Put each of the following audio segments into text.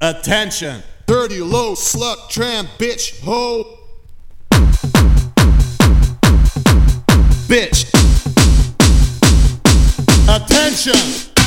Attention. Dirty, low, slut, tramp, bitch, hoe. Bitch. Attention.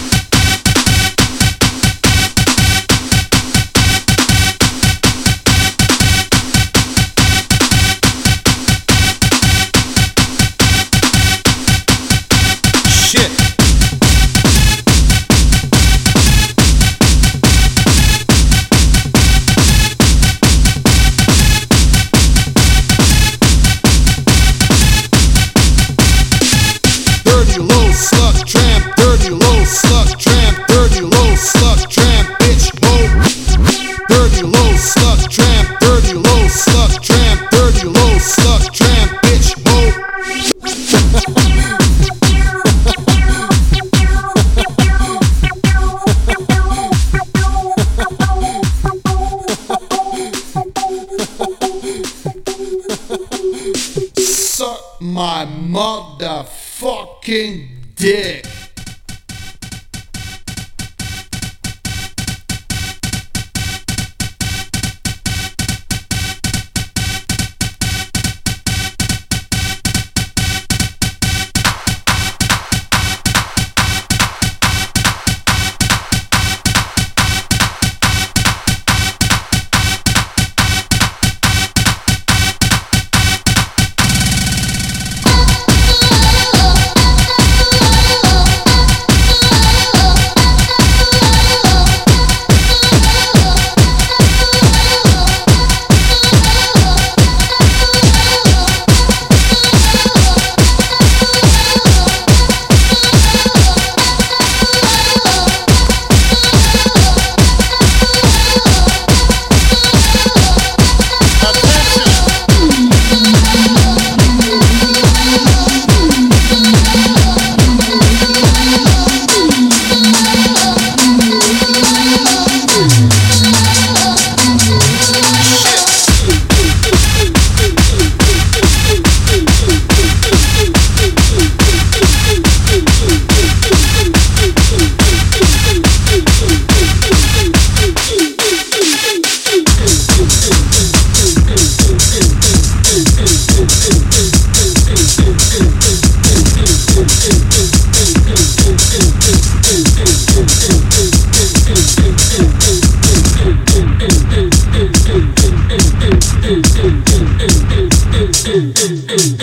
Boom, boom, boom.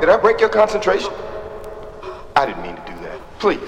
Did I break your concentration? I didn't mean to do that. Please,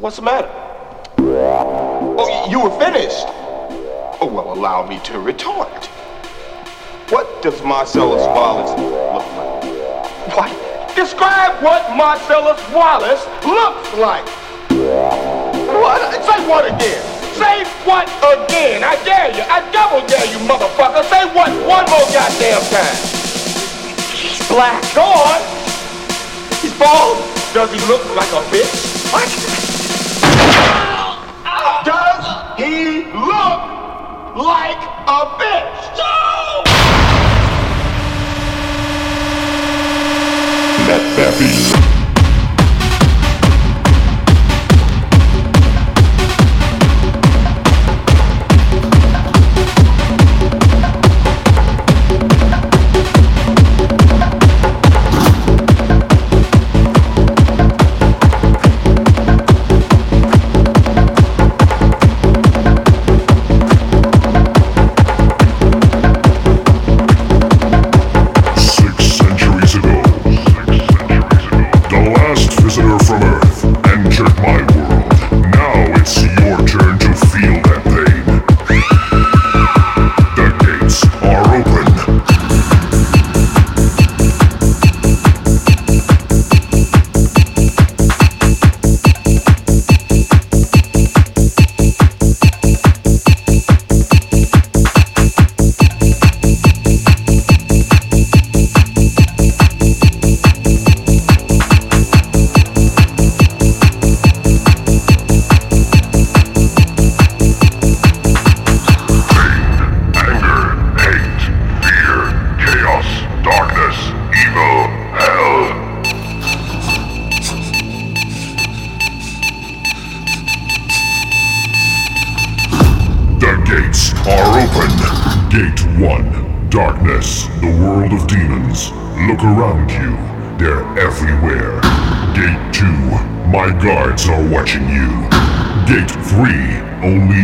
What's the matter? Oh, you were finished. Oh, well, allow me to retort. What does Marcellus Wallace look like? What? Describe what Marcellus Wallace looks like. What? Say what again? Say what again? I dare you. I double dare you, motherfucker. Say what one more goddamn time. Black. Go on. Does he look like a bitch? What? Does he look like a bitch? No! Let there be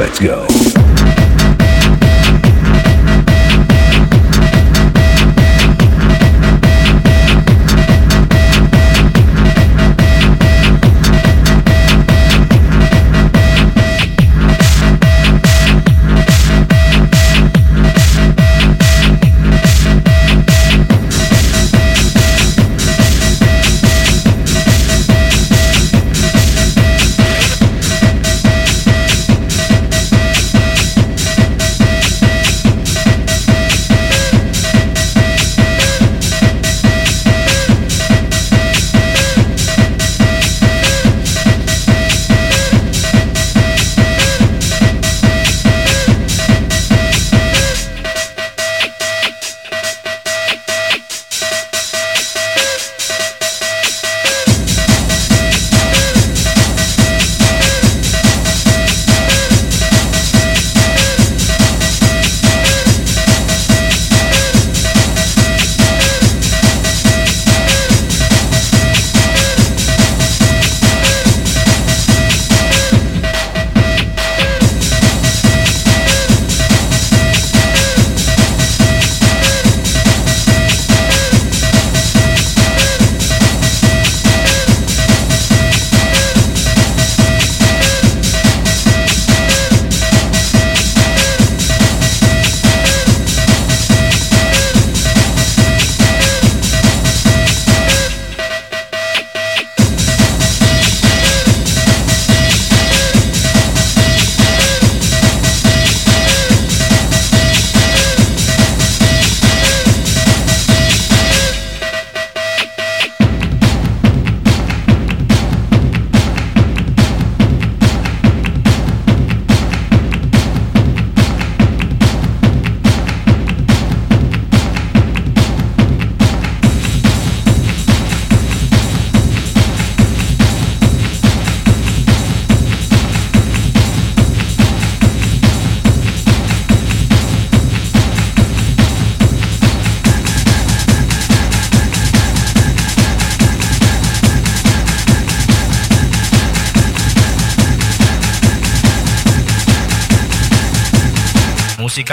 Let's go.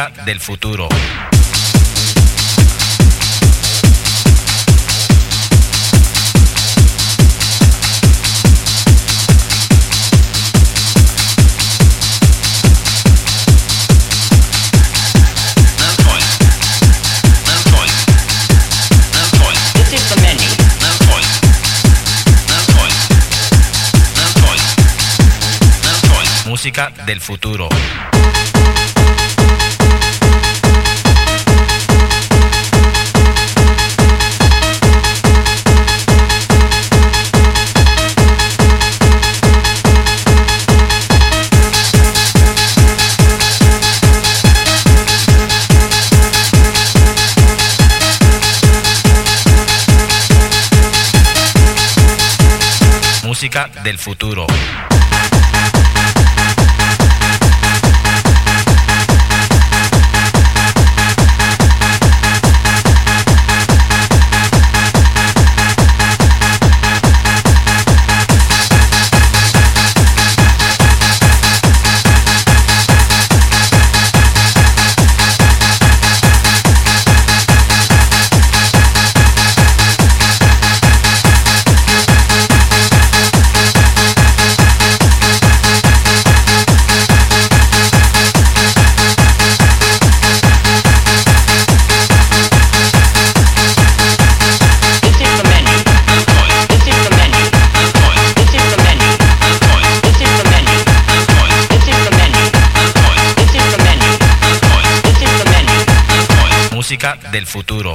Del futuro. música del futuro. Del futuro. Del futuro.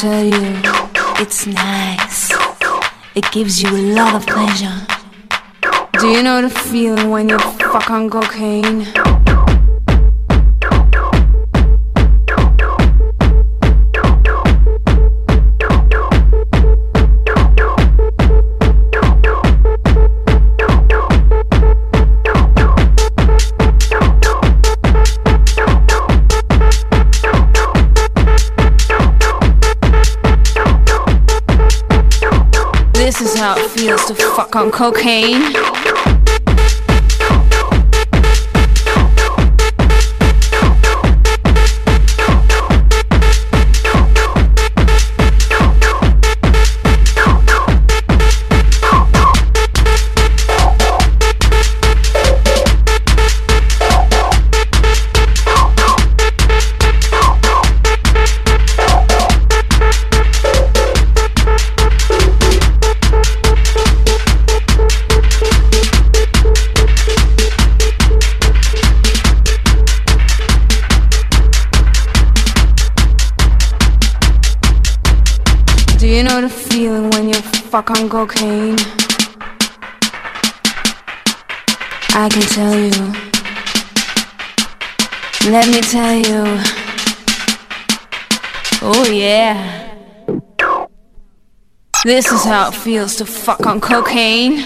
Tell you, it's nice. It gives you a lot of pleasure. Do you know the feeling when you fuck on cocaine? Feels to fuck on cocaine. Fuck on cocaine? I can tell you. Let me tell you. Oh yeah. This is how it feels to fuck on cocaine.